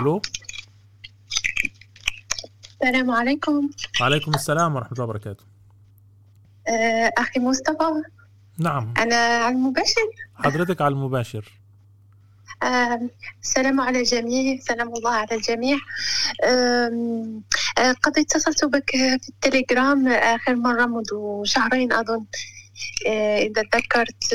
ألو؟ السلام عليكم. وعليكم السلام ورحمة الله وبركاته. آه، أخي مصطفى. نعم. أنا على المباشر. حضرتك على المباشر. آه، السلام على الجميع. سلام الله على الجميع. آه، قد اتصلت بك في التليجرام آخر مرة منذ شهرين أظن. إذا تذكرت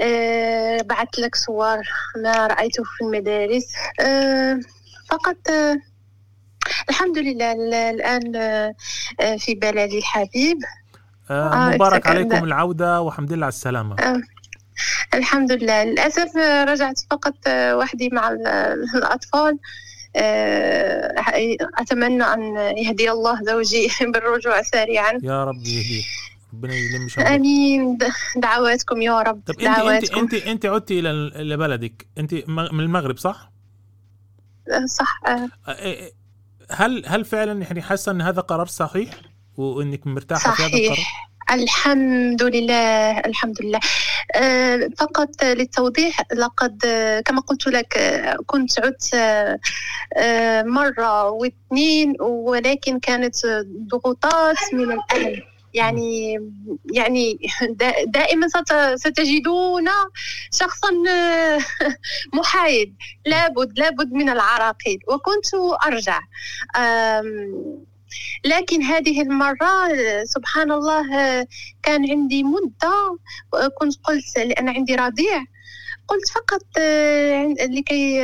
آه، آه، بعثت لك صور ما رأيته في المدارس. آه، فقط آه، الحمد لله ال- الآن في بلدي الحبيب. مبارك عليكم العودة والحمد لله على السلامة. آه، الحمد لله. للأسف رجعت فقط وحدي مع ال- الأطفال. أتمنى أن يهدي الله زوجي بالرجوع سريعا. يا رب يهديك ربنا يلم شملك آمين. د- دعواتكم يا رب طب انت انت دعواتكم. انت انت عدتي إلى إلى بلدك. انت من المغرب صح؟ آه، صح آه، آه، آه، هل هل فعلا يعني حاسة إن هذا قرار صحيح؟ وإنك مرتاحة في هذا القرار؟ صحيح الحمد لله الحمد لله. فقط للتوضيح لقد كما قلت لك كنت عدت مرة واثنين ولكن كانت ضغوطات من الأهل. يعني يعني دا- دائما ست- ستجدون شخصا محايد لابد لابد من العراقيل. وكنت أرجع. آم، لكن هذه المرة سبحان الله كان عندي مدة كنت قلت لأن عندي رضيع قلت فقط آه، لكي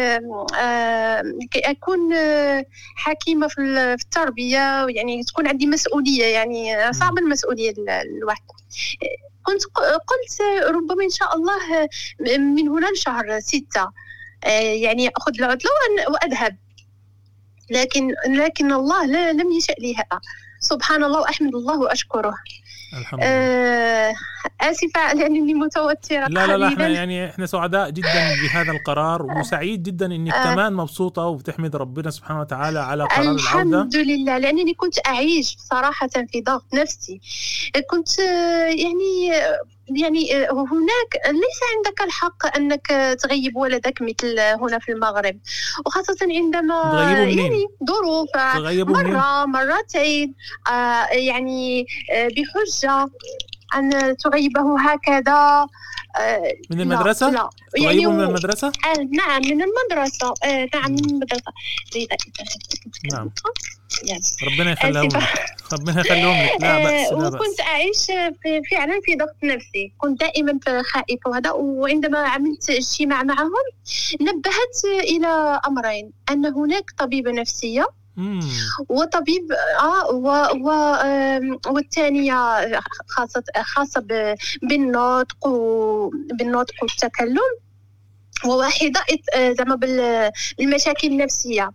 آه، لكي أكون آه، حكيمة في ال- في التربية يعني تكون عندي مسؤولية يعني صعب المسؤولية ال- الواحد. كنت قلت ربما إن شاء الله من هنا لشهر ستة يعني أخذ العطلة وأن- وأذهب. لكن لكن الله لا لم يشأ لي هذا. سبحان الله وأحمد الله وأشكره. الحمد لله آه آسفة لأنني متوترة لا لا لا إحنا. يعني إحنا سعداء جدا بهذا القرار وسعيد جدا إنك آه. كمان مبسوطة وبتحمد ربنا سبحانه وتعالى على قرار العودة الحمد لله لأنني كنت أعيش صراحة في ضغط نفسي كنت آه، يعني يعني آه، هناك ليس عندك الحق أنك تغيب ولدك مثل هنا في المغرب وخاصة عندما؟ يعني ظروف منين؟ مرة مرتين آه يعني آه بحجة أن تغيبه هكذا آه من لا، المدرسة؟ لا تغيبوا من هو- المدرسة؟ آه نعم من المدرسة آه نعم من المدرسة جيدة نعم. يعني. ربنا يخليهم آسفة. لك ربنا يخليهم لك لا بأس آه، لا وكنت بأس أعيش في فعلا في ضغط نفسي كنت دائما خائفة وهذا وعندما عملت اجتماع معهم نبهت إلى أمرين أن هناك طبيبة نفسية. وطبيب آه و و والثانية خاصة خاصة بالنطق بالنطق والتكلم. وواحدة آه، زعما بال- بالمشاكل النفسية.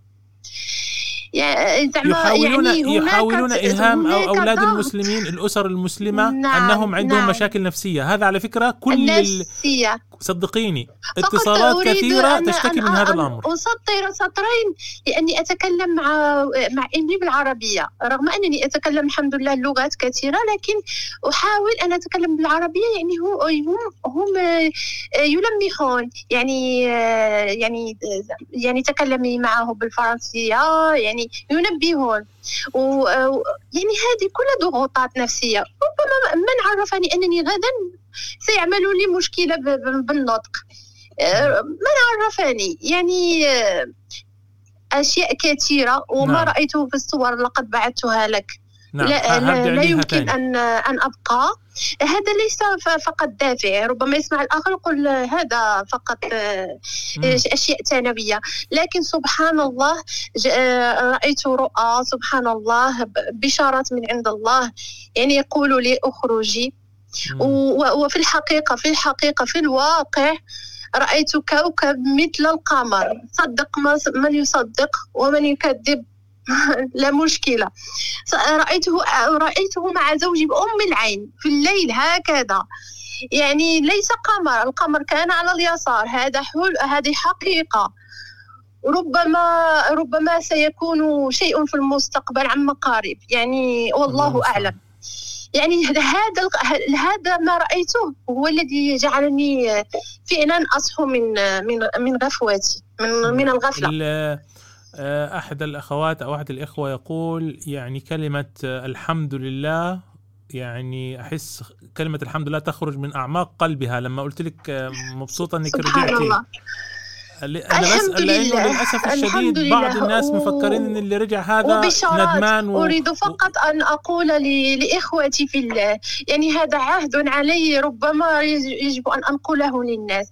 زعما يحاولون يعني يحاولون ايهام أو ضغط. المسلمين الأسر المسلمة نعم، أنهم عندهم نعم. مشاكل نفسية. هذا على فكرة كل ال... النفسية. صدقيني اتصالات أن- تشتكي من هذا أن الأمر. أسطر سطرين لأني أتكلم مع مع ابني بالعربية. رغم أنني أتكلم الحمد لله لغات كثيرة لكن أحاول أن أتكلم بالعربية يعني هم هم آه، يلمحون. يعني آه، يعني آه، يعني تكلمي معه بالفرنسية يعني ينبهون. و آه، يعني هذه كلها ضغوطات نفسية. ربما من عرفني أنني غدا سيعمل لي مشكلة بالنطق. آه، من عرفني؟ يعني آه، أشياء كثيرة وما نعم. رأيته في الصور لقد بعثتها لك. نعم لا, لا, لا يمكن تاني. أن أن أبقى هذا ليس فقط دافع ربما يسمع الآخر يقول هذا فقط آه، مم. أشياء ثانوية لكن سبحان الله آه، رأيت رؤى سبحان الله بشارات من عند الله يعني يقول لي. و- وفي الحقيقة في الحقيقة في الواقع رأيت كوكب مثل القمر صدق من يصدق ومن يكذب لا مشكلة. س- رأيته رأيته مع زوجي بأم العين في الليل هكذا. يعني ليس قمر القمر كان على اليسار. هذا حل هذه حقيقة. ربما ربما سيكون شيء في المستقبل عما قريب يعني والله الله أعلم. يعني هذا هذا ما رأيته هو الذي جعلني فعلا أصحو من من من غفوتي من من الغفلة. آه، أحد الأخوات أو أحد الإخوة يقول يعني كلمة آه، الحمد لله يعني أحس كلمة الحمد لله تخرج من أعماق قلبها. لما قلت لك آه، مبسوطة إنك سبحان رجعتي. أنا بسال لأنه. للأسف الحمد الشديد بعض. الناس و- مفكرين إن اللي رجع هذا وبشارات ندمان و... أريد فقط أن أقول ل- لإخوتي في الله يعني هذا عهد علي ربما يج- يجب أن أنقله للناس.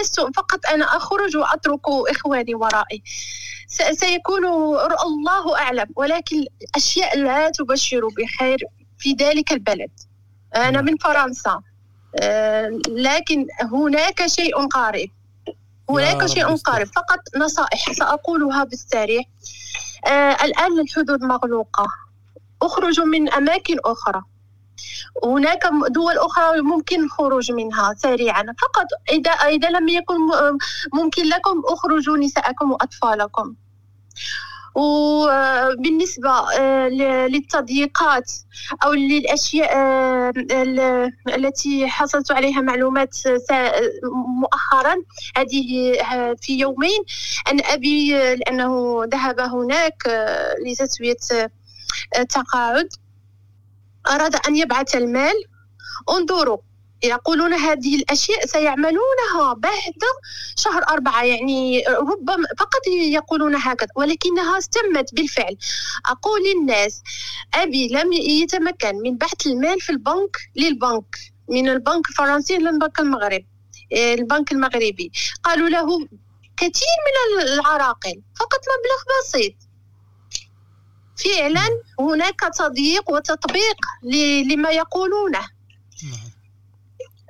لست فقط أنا أخرج وأترك إخواني ورائي. سيكون الله أعلم. ولكن أشياء لا تبشر بخير في ذلك البلد. أنا نعم. من فرنسا. آه، لكن هناك شيء قارب. هناك شيء. قارب. فقط نصائح سأقولها بالسريع. آه الآن الحدود مغلوقة. اخرجوا من أماكن أخرى. هناك دول أخرى ممكن الخروج منها سريعا. فقط إذا إذا لم يكن ممكن لكم أخرجوا نساءكم وأطفالكم. وبالنسبة آه، للتضييقات أو للأشياء آه، ال- التي حصلت عليها معلومات مؤخرا هذه آه، في يومين أن أبي لأنه ذهب هناك لتسوية تقاعد أراد أن يبعث المال. انظروا يقولون هذه الأشياء سيعملونها بعد شهر أربعة يعني ربما فقط يقولون هكذا ولكنها تمت بالفعل. أقول للناس أبي لم يتمكن من بحث المال في البنك للبنك من البنك الفرنسي للبنك المغرب آه، البنك المغربي. قالوا له كثير من العراقل فقط مبلغ بسيط. فعلا هناك تضييق وتطبيق لما يقولونه. نعم.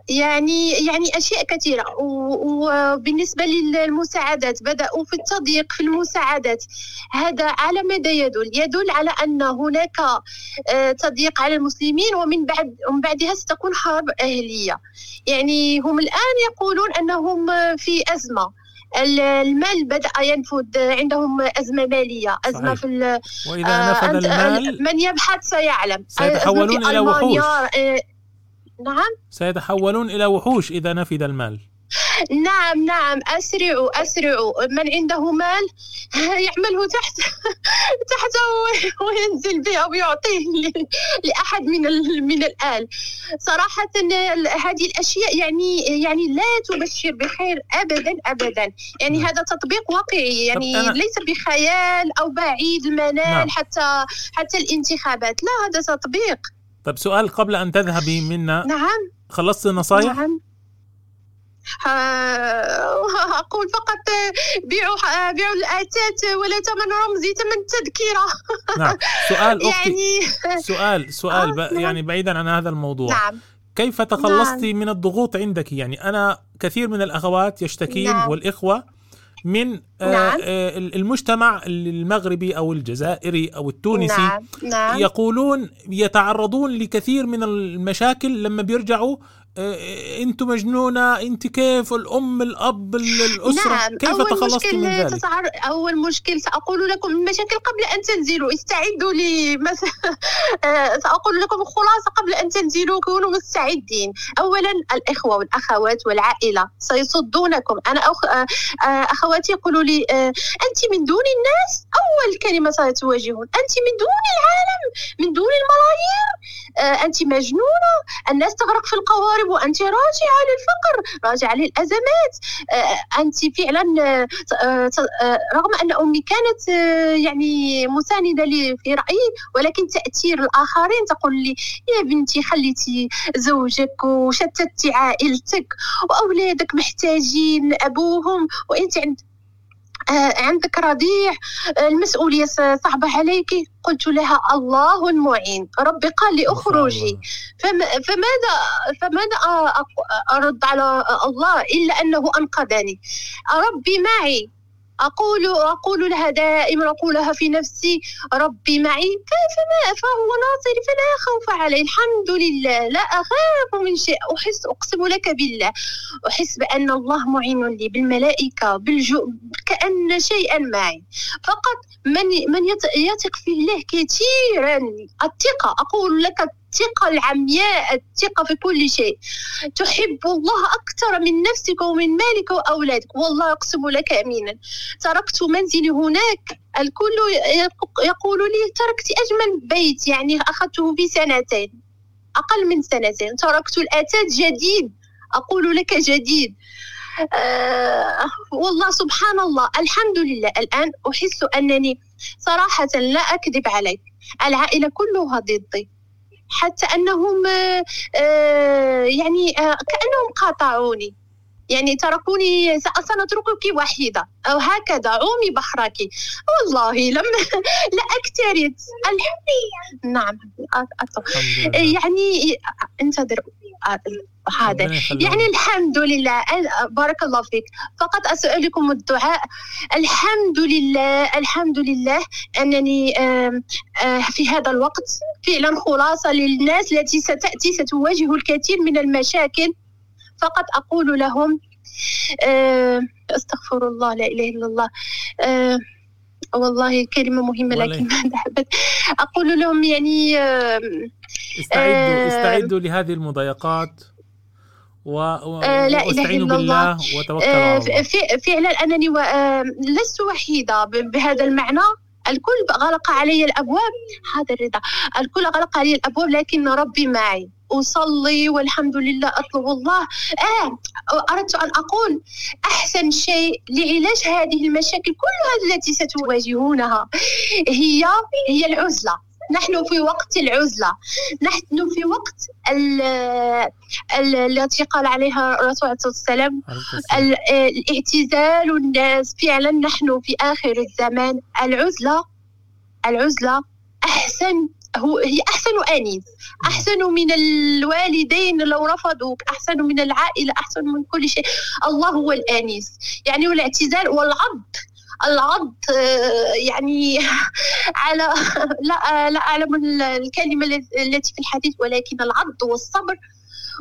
يعني يعني أشياء كثيرة. وبالنسبة للمساعدات بدأوا في التضييق في المساعدات. هذا على ماذا يدل؟ يدل على أن هناك آه، تضييق على المسلمين ومن بعد ومن بعدها ستكون حرب أهلية. يعني هم الآن يقولون أنهم في أزمة. ال- المال بدأ ينفذ عندهم أزمة مالية. أزمة صحيح. في وإذا آه، نفذ أنت- المال من يبحث سيعلم. سيتحولون ألمانيا، وحوش. نعم. سيتحولون إلى وحوش إذا نفذ المال. نعم نعم. أسرعوا أسرعوا من عنده مال يعمله تحت تحته وينزل به أو يعطيه لأحد من من الآل. صراحة هذه الأشياء يعني يعني لا تبشر بخير أبدا أبدا. يعني نعم. هذا تطبيق واقعي. يعني أنا- ليس بخيال أو بعيد المنال نعم. حتى حتى الانتخابات. لا هذا تطبيق. طيب سؤال قبل أن تذهبي منا. نعم. خلصت النصائح نعم. آه، أقول فقط آه، بيعوا آه، بيعوا الآتات ولا ثمن رمزي ثمن تذكرة. نعم. سؤال أختي. يعني سؤال سؤال آه، ب... نعم. يعني بعيدا عن هذا الموضوع. نعم. كيف تخلصتي من الضغوط عندك؟ يعني أنا كثير من الأخوات يشتكين نعم. والإخوة من آه، نعم. آه، المجتمع المغربي أو الجزائري أو التونسي نعم نعم يقولون يتعرضون لكثير من المشاكل لما بيرجعوا آه، أنتم مجنونة انت كيف الأم الأب ال- الأسرة؟ نعم كيف أول تخلصتي مشكل من ذلك؟ تتعر... أول مشكل سأقول لكم المشاكل قبل أن تنزلوا استعدوا لي مثلا. آه، سأقول لكم الخلاصة قبل أن تنزلوا كونوا مستعدين. أولا الإخوة والأخوات والعائلة سيصدونكم. أنا أخ... آه، آه، أخواتي يقولوا لي آه، أنت من دون الناس؟ أول كلمة ستواجهون. أنت من دون العالم من دون الملايير؟ آه، أنت مجنونة؟ الناس تغرق في القوارب؟ وأنت راجعة للفقر راجعة للأزمات. آه، أنت فعلا آه، آه، رغم أن أمي كانت يعني مساندة لي في رأيي ولكن تأثير الآخرين تقول لي يا بنتي خليتي زوجك وشتتي عائلتك وأولادك محتاجين أبوهم وأنت عند آه، عندك رضيع آه، المسؤولية صعبة عليك. قلت لها الله المعين. ربي قال لي اخرجي. فماذا فماذا أرد على الله إلا أنه أنقذني؟ ربي معي. أقول أقول لها دائما أقولها في نفسي ربي معي فما فهو ناصري فلا خوف علي الحمد لله لا أخاف من شيء. أحس أقسم لك بالله أحس بأن الله معين لي بالملائكة بالجو كأن شيئا معي. فقط من من يثق في الله كثيرا. الثقة أقول لك الثقة العمياء الثقة في كل شيء. تحب الله أكثر من نفسك ومن مالك وأولادك. والله أقسم لك أمينا تركت منزلي هناك. الكل يقول لي تركت أجمل بيت يعني أخذته في سنتين. أقل من سنتين. تركت الأثاث جديد. أقول لك جديد. آه والله سبحان الله. الحمد لله. الآن أحس أنني صراحة لا أكذب عليك. العائلة كلها ضدي. حتى أنهم آه آه يعني آه كأنهم قاطعوني. يعني تركوني سنتركك وحيدة. أو هكذا عومي بحرك. والله لم لا أكترث. نعم. يعني انتظر هذا. يعني الحمد لله. بارك الله فيك. فقط أسألكم الدعاء. الحمد لله الحمد لله أنني في هذا الوقت فعلا خلاصة للناس التي ستأتي ستواجه الكثير من المشاكل. فقط أقول لهم أستغفر الله لا إله إلا الله. والله كلمة مهمة لكن ما أقول لهم يعني استعدوا استعدوا لهذه المضايقات و... و... آه لا واستعينوا بالله الله. وتوكلوا على الله. فعلا أنني و... لست وحيدة بهذا المعنى. الكل غلق علي الأبواب. هذا الرضا. الكل غلق علي الأبواب لكن ربي معي. أصلي والحمد لله أطلب الله. آه أردت أن أقول أحسن شيء لعلاج هذه المشاكل كلها التي ستواجهونها هي هي العزلة. نحن في وقت العزلة. نحن في وقت التي قال عليها الرسول عليه والسلام الاعتزال الناس. فعلا نحن في آخر الزمان. العزلة العزلة أحسن هو هي أحسن أنيس أحسن من الوالدين لو رفضوك. أحسن من العائلة. أحسن من كل شيء. الله هو الآنيس. يعني والاعتزال والعض. العض آه، يعني على لا لا أعلم الكلمة التي في الحديث ولكن العض والصبر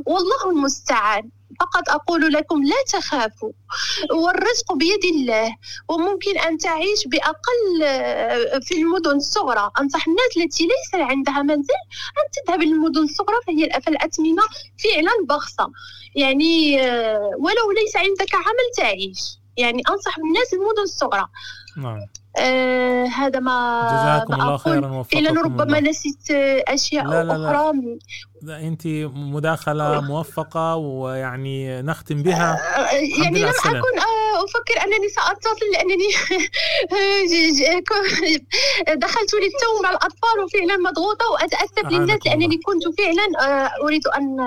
والله المستعان. فقط أقول لكم لا تخافوا. والرزق بيد الله. وممكن أن تعيش بأقل آه، في المدن الصغرى. أنصح الناس التي ليس عندها منزل أن تذهب للمدن الصغرى فهي فالأثمنة فعلا بخصة. يعني آه، ولو ليس عندك عمل تعيش. يعني أنصح الناس المدن الصغرى. نعم. آه هذا ما جزاكم ما الله خيرا وفقكم ربما نسيت أشياء لا لا أخرى. لا. انت مداخلة موفقة ويعني نختم بها. آه يعني لم أكن آه أفكر أنني سأتصل لأنني دخلت للتو مع الأطفال وفعلا مضغوطة وأتأسف للناس لأنني كنت فعلا آه أريد أن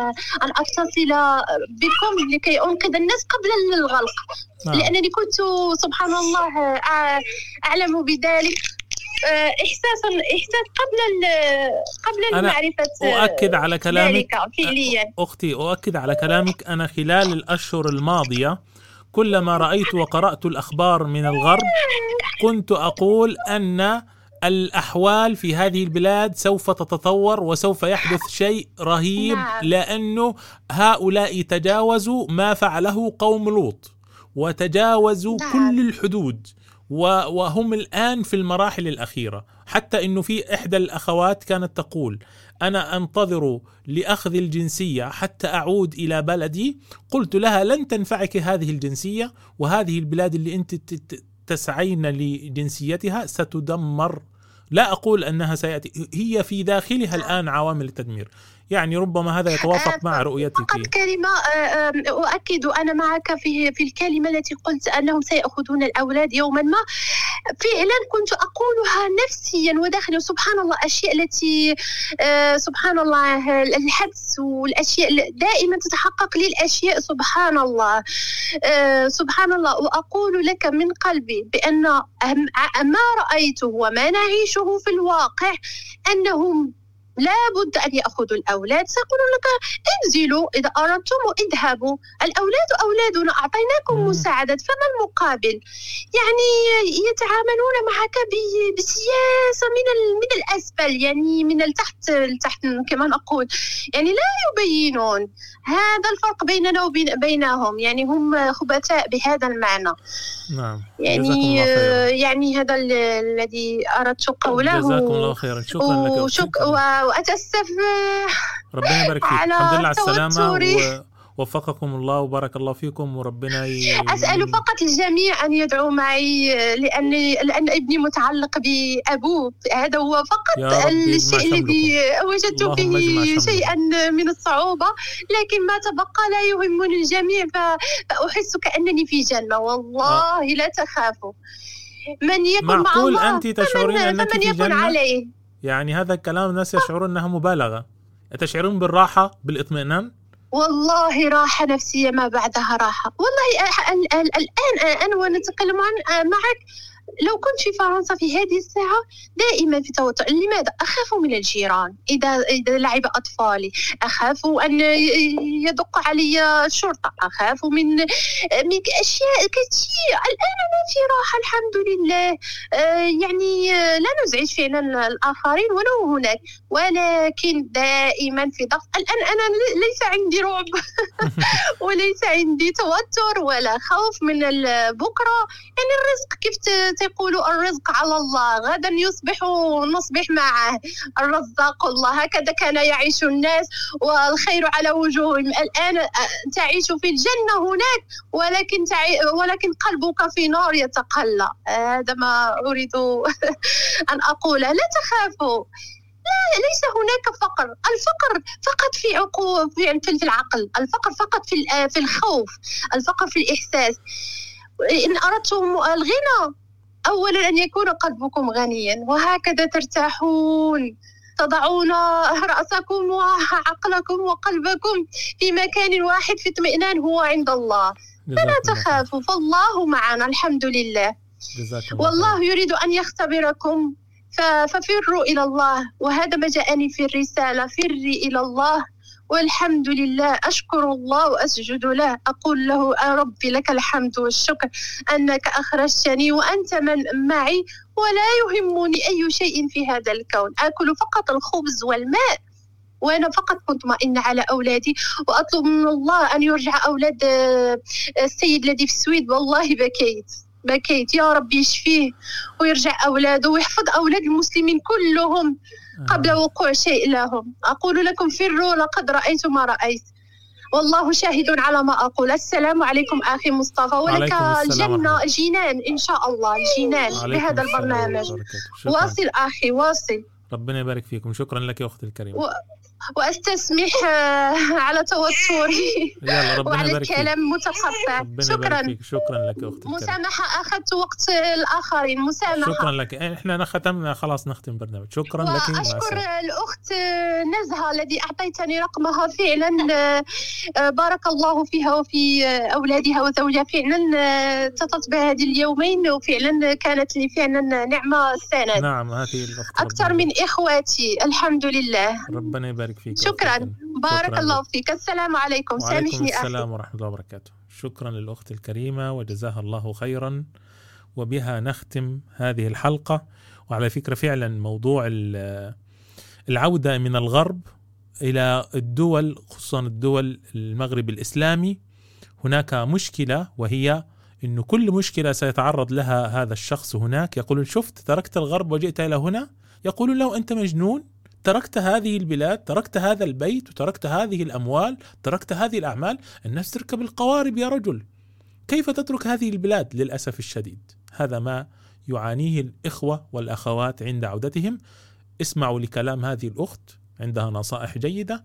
أن أتصل بكم لكي أنقذ الناس قبل الغلق. نعم. لأنني كنت سبحان الله أعلم بذلك. احساسا إحساس قبل قبل المعرفة أؤكد على كلامك فعليا أختي أؤكد على كلامك أنا خلال الأشهر الماضية كلما رأيت وقرأت الأخبار من الغرب كنت أقول أن الأحوال في هذه البلاد سوف تتطور وسوف يحدث شيء رهيب نعم. لأنه هؤلاء تجاوزوا ما فعله قوم لوط وتجاوزوا نعم. كل الحدود وهم الآن في المراحل الأخيرة. حتى أنه في إحدى الأخوات كانت تقول أنا أنتظر لأخذ الجنسية حتى أعود إلى بلدي. قلت لها لن تنفعك هذه الجنسية وهذه البلاد اللي أنت تسعين لجنسيتها ستدمر. لا أقول أنها سيأتي هي في داخلها الآن عوامل التدمير. يعني ربما هذا يتوافق آه، مع رؤيتك. فقط كلمة آه، أؤكد أنا معك في في الكلمة التي قلت أنهم سيأخذون الأولاد يوما. ما فعلا كنت أقولها نفسيا وداخلي. سبحان الله أشياء التي آه، سبحان الله الحبس والأشياء دائما تتحقق لي الأشياء سبحان الله سبحان الله. وأقول لك من قلبي بأن ما رأيته وما نعيشه في الواقع أنهم لابد أن يأخذوا الأولاد. سيقولون لك انزلوا إذا أردتم اذهبوا. الأولاد أولادنا أعطيناكم مساعدة فما المقابل؟ يعني يتعاملون معك بسياسة من من الأسفل يعني من التحت التحت كما نقول. يعني لا يبينون هذا الفرق بيننا وبينهم يعني هم خبثاء بهذا المعنى. نعم. يعني يعني هذا الذي أردت قوله. جزاكم الله خيرا. شكرا لك. وشك وأتأسف ربنا يبارك فيك. الحمد لله على السلامة. وفقكم الله وبارك الله فيكم وربنا ي... أسأل فقط الجميع أن يدعوا معي لأني لأن ابني متعلق بأبوه هذا هو فقط الشيء الذي وجدت فيه. شيئا من الصعوبة. لكن ما تبقى لا يهمني الجميع فأحس كأنني في جنة. والله لا تخافوا. من يكن مع معقول الله أنت تشعرين فمن, أنك فمن في يكن جنة؟ عليه. يعني هذا الكلام الناس يشعرون أنها مبالغة. تشعرون بالراحة بالإطمئنان؟ والله راحة نفسية ما بعدها راحة. والله الآن أنا ونتكلم عن معك لو كنت في فرنسا في هذه الساعة دائما في توتر. لماذا؟ أخاف من الجيران. إذا إذا لعب أطفالي أخاف أن يدق علي الشرطة. أخاف من من أشياء كثير الآن أنا في راحة الحمد لله. آه، يعني آه، لا نزعج فعلا الآخرين ولو هناك ولكن دائما في ضغط. الآن أنا ليس عندي رعب وليس عندي توتر ولا خوف من بكرة. يعني الرزق كيف ت- تقولوا الرزق على الله غدا يصبح نصبح معه. الرزاق الله هكذا كان يعيش الناس والخير على وجوههم. الآن آه، تعيش في الجنة هناك ولكن تعي... ولكن قلبك في نار يتقلى. هذا ما أريد أن أقوله لا تخافوا. لا ليس هناك فقر. الفقر فقط في عقول في في العقل. الفقر فقط في في الخوف. الفقر في الإحساس. إن أردتم الغنى أولا أن يكون قلبكم غنيا وهكذا ترتاحون. تضعون رأسكم وعقلكم وقلبكم في مكان واحد في اطمئنان هو عند الله. خير. تخافوا فالله معنا الحمد لله. والله. يريد أن يختبركم. ففروا إلى الله. وهذا ما جاءني في الرسالة فري إلى الله. والحمد لله أشكر الله وأسجد له. أقول له يا ربي لك الحمد والشكر أنك أخرجتني وأنت من معي ولا يهمني أي شيء في هذا الكون. آكل فقط الخبز والماء وأنا فقط كنت مطمئنة على أولادي وأطلب من الله أن يرجع أولاد آه، السيد الذي في السويد. والله بكيت بكيت. يا رب يشفيه ويرجع أولاده ويحفظ أولاد المسلمين كلهم. قبل وقوع شيء لهم. أقول لكم فروا لقد رأيت ما رأيت. والله شاهد على ما أقول. السلام عليكم أخي مصطفى. ولك الجنة. الجنان إن شاء الله الجنان عليكم بهذا البرنامج. واصل أخي واصل. ربنا يبارك فيكم. شكرا لك يا أختي الكريمة. و- وأستسمح آه، على توتري. وعلى الكلام متقطع. شكرا. شكرا لك الكريمة. مسامحة. أخذت وقت الآخرين. مسامحة. شكرا لك. إحنا ختمنا. خلاص نختم برنامج. شكرا لك. وأشكر السلامة. الأخت نزهة الذي أعطيتني رقمها فعلا آه، آه، بارك الله فيها وفي آه، أولادها وزوجها. فعلا آه، اتصلت بهذه اليومين وفعلا كانت لي فعلا نعمة السند نعم هذه الأخت أكثر ربنا من إخواتي. الحمد لله. ربنا يبارك فيك شكرا. بارك شكراً. الله. فيك. السلام عليكم. سامحني السلام ورحمة الله وبركاته. شكرا للأخت الكريمة وجزاها الله خيرا. وبها نختم هذه الحلقة. وعلى فكرة فعلا موضوع ال- العودة من الغرب إلى الدول خصوصا الدول المغرب الإسلامي. هناك مشكلة وهي أنه كل مشكلة سيتعرض لها هذا الشخص هناك. يقول شفت تركت الغرب وجئت إلى هنا؟ يقول له أنت مجنون؟ تركت هذه البلاد تركت هذا البيت وتركت هذه الأموال تركت هذه الأعمال الناس تركب القوارب يا رجل. كيف تترك هذه البلاد للأسف الشديد؟ هذا ما يعانيه الإخوة والأخوات عند عودتهم. اسمعوا لكلام هذه الأخت عندها نصائح جيدة.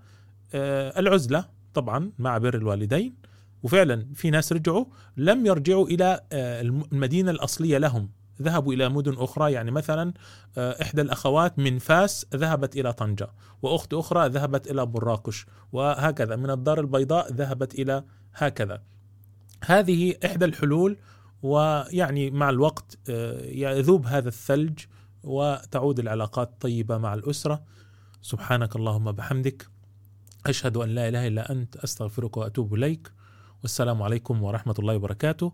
آه، العزلة طبعا مع بر الوالدين. وفعلا في ناس رجعوا لم يرجعوا إلى آه، الم- المدينة الأصلية لهم. ذهبوا إلى مدن أخرى يعني مثلا آه، إحدى الأخوات من فاس ذهبت إلى طنجة وأخت أخرى ذهبت إلى براكش وهكذا. من الدار البيضاء ذهبت إلى هكذا. هذه إحدى الحلول ويعني مع الوقت آه، يذوب هذا الثلج وتعود العلاقات طيبة مع الأسرة. سبحانك اللهم بحمدك. أشهد أن لا إله إلا أنت أستغفرك وأتوب إليك. والسلام عليكم ورحمة الله وبركاته.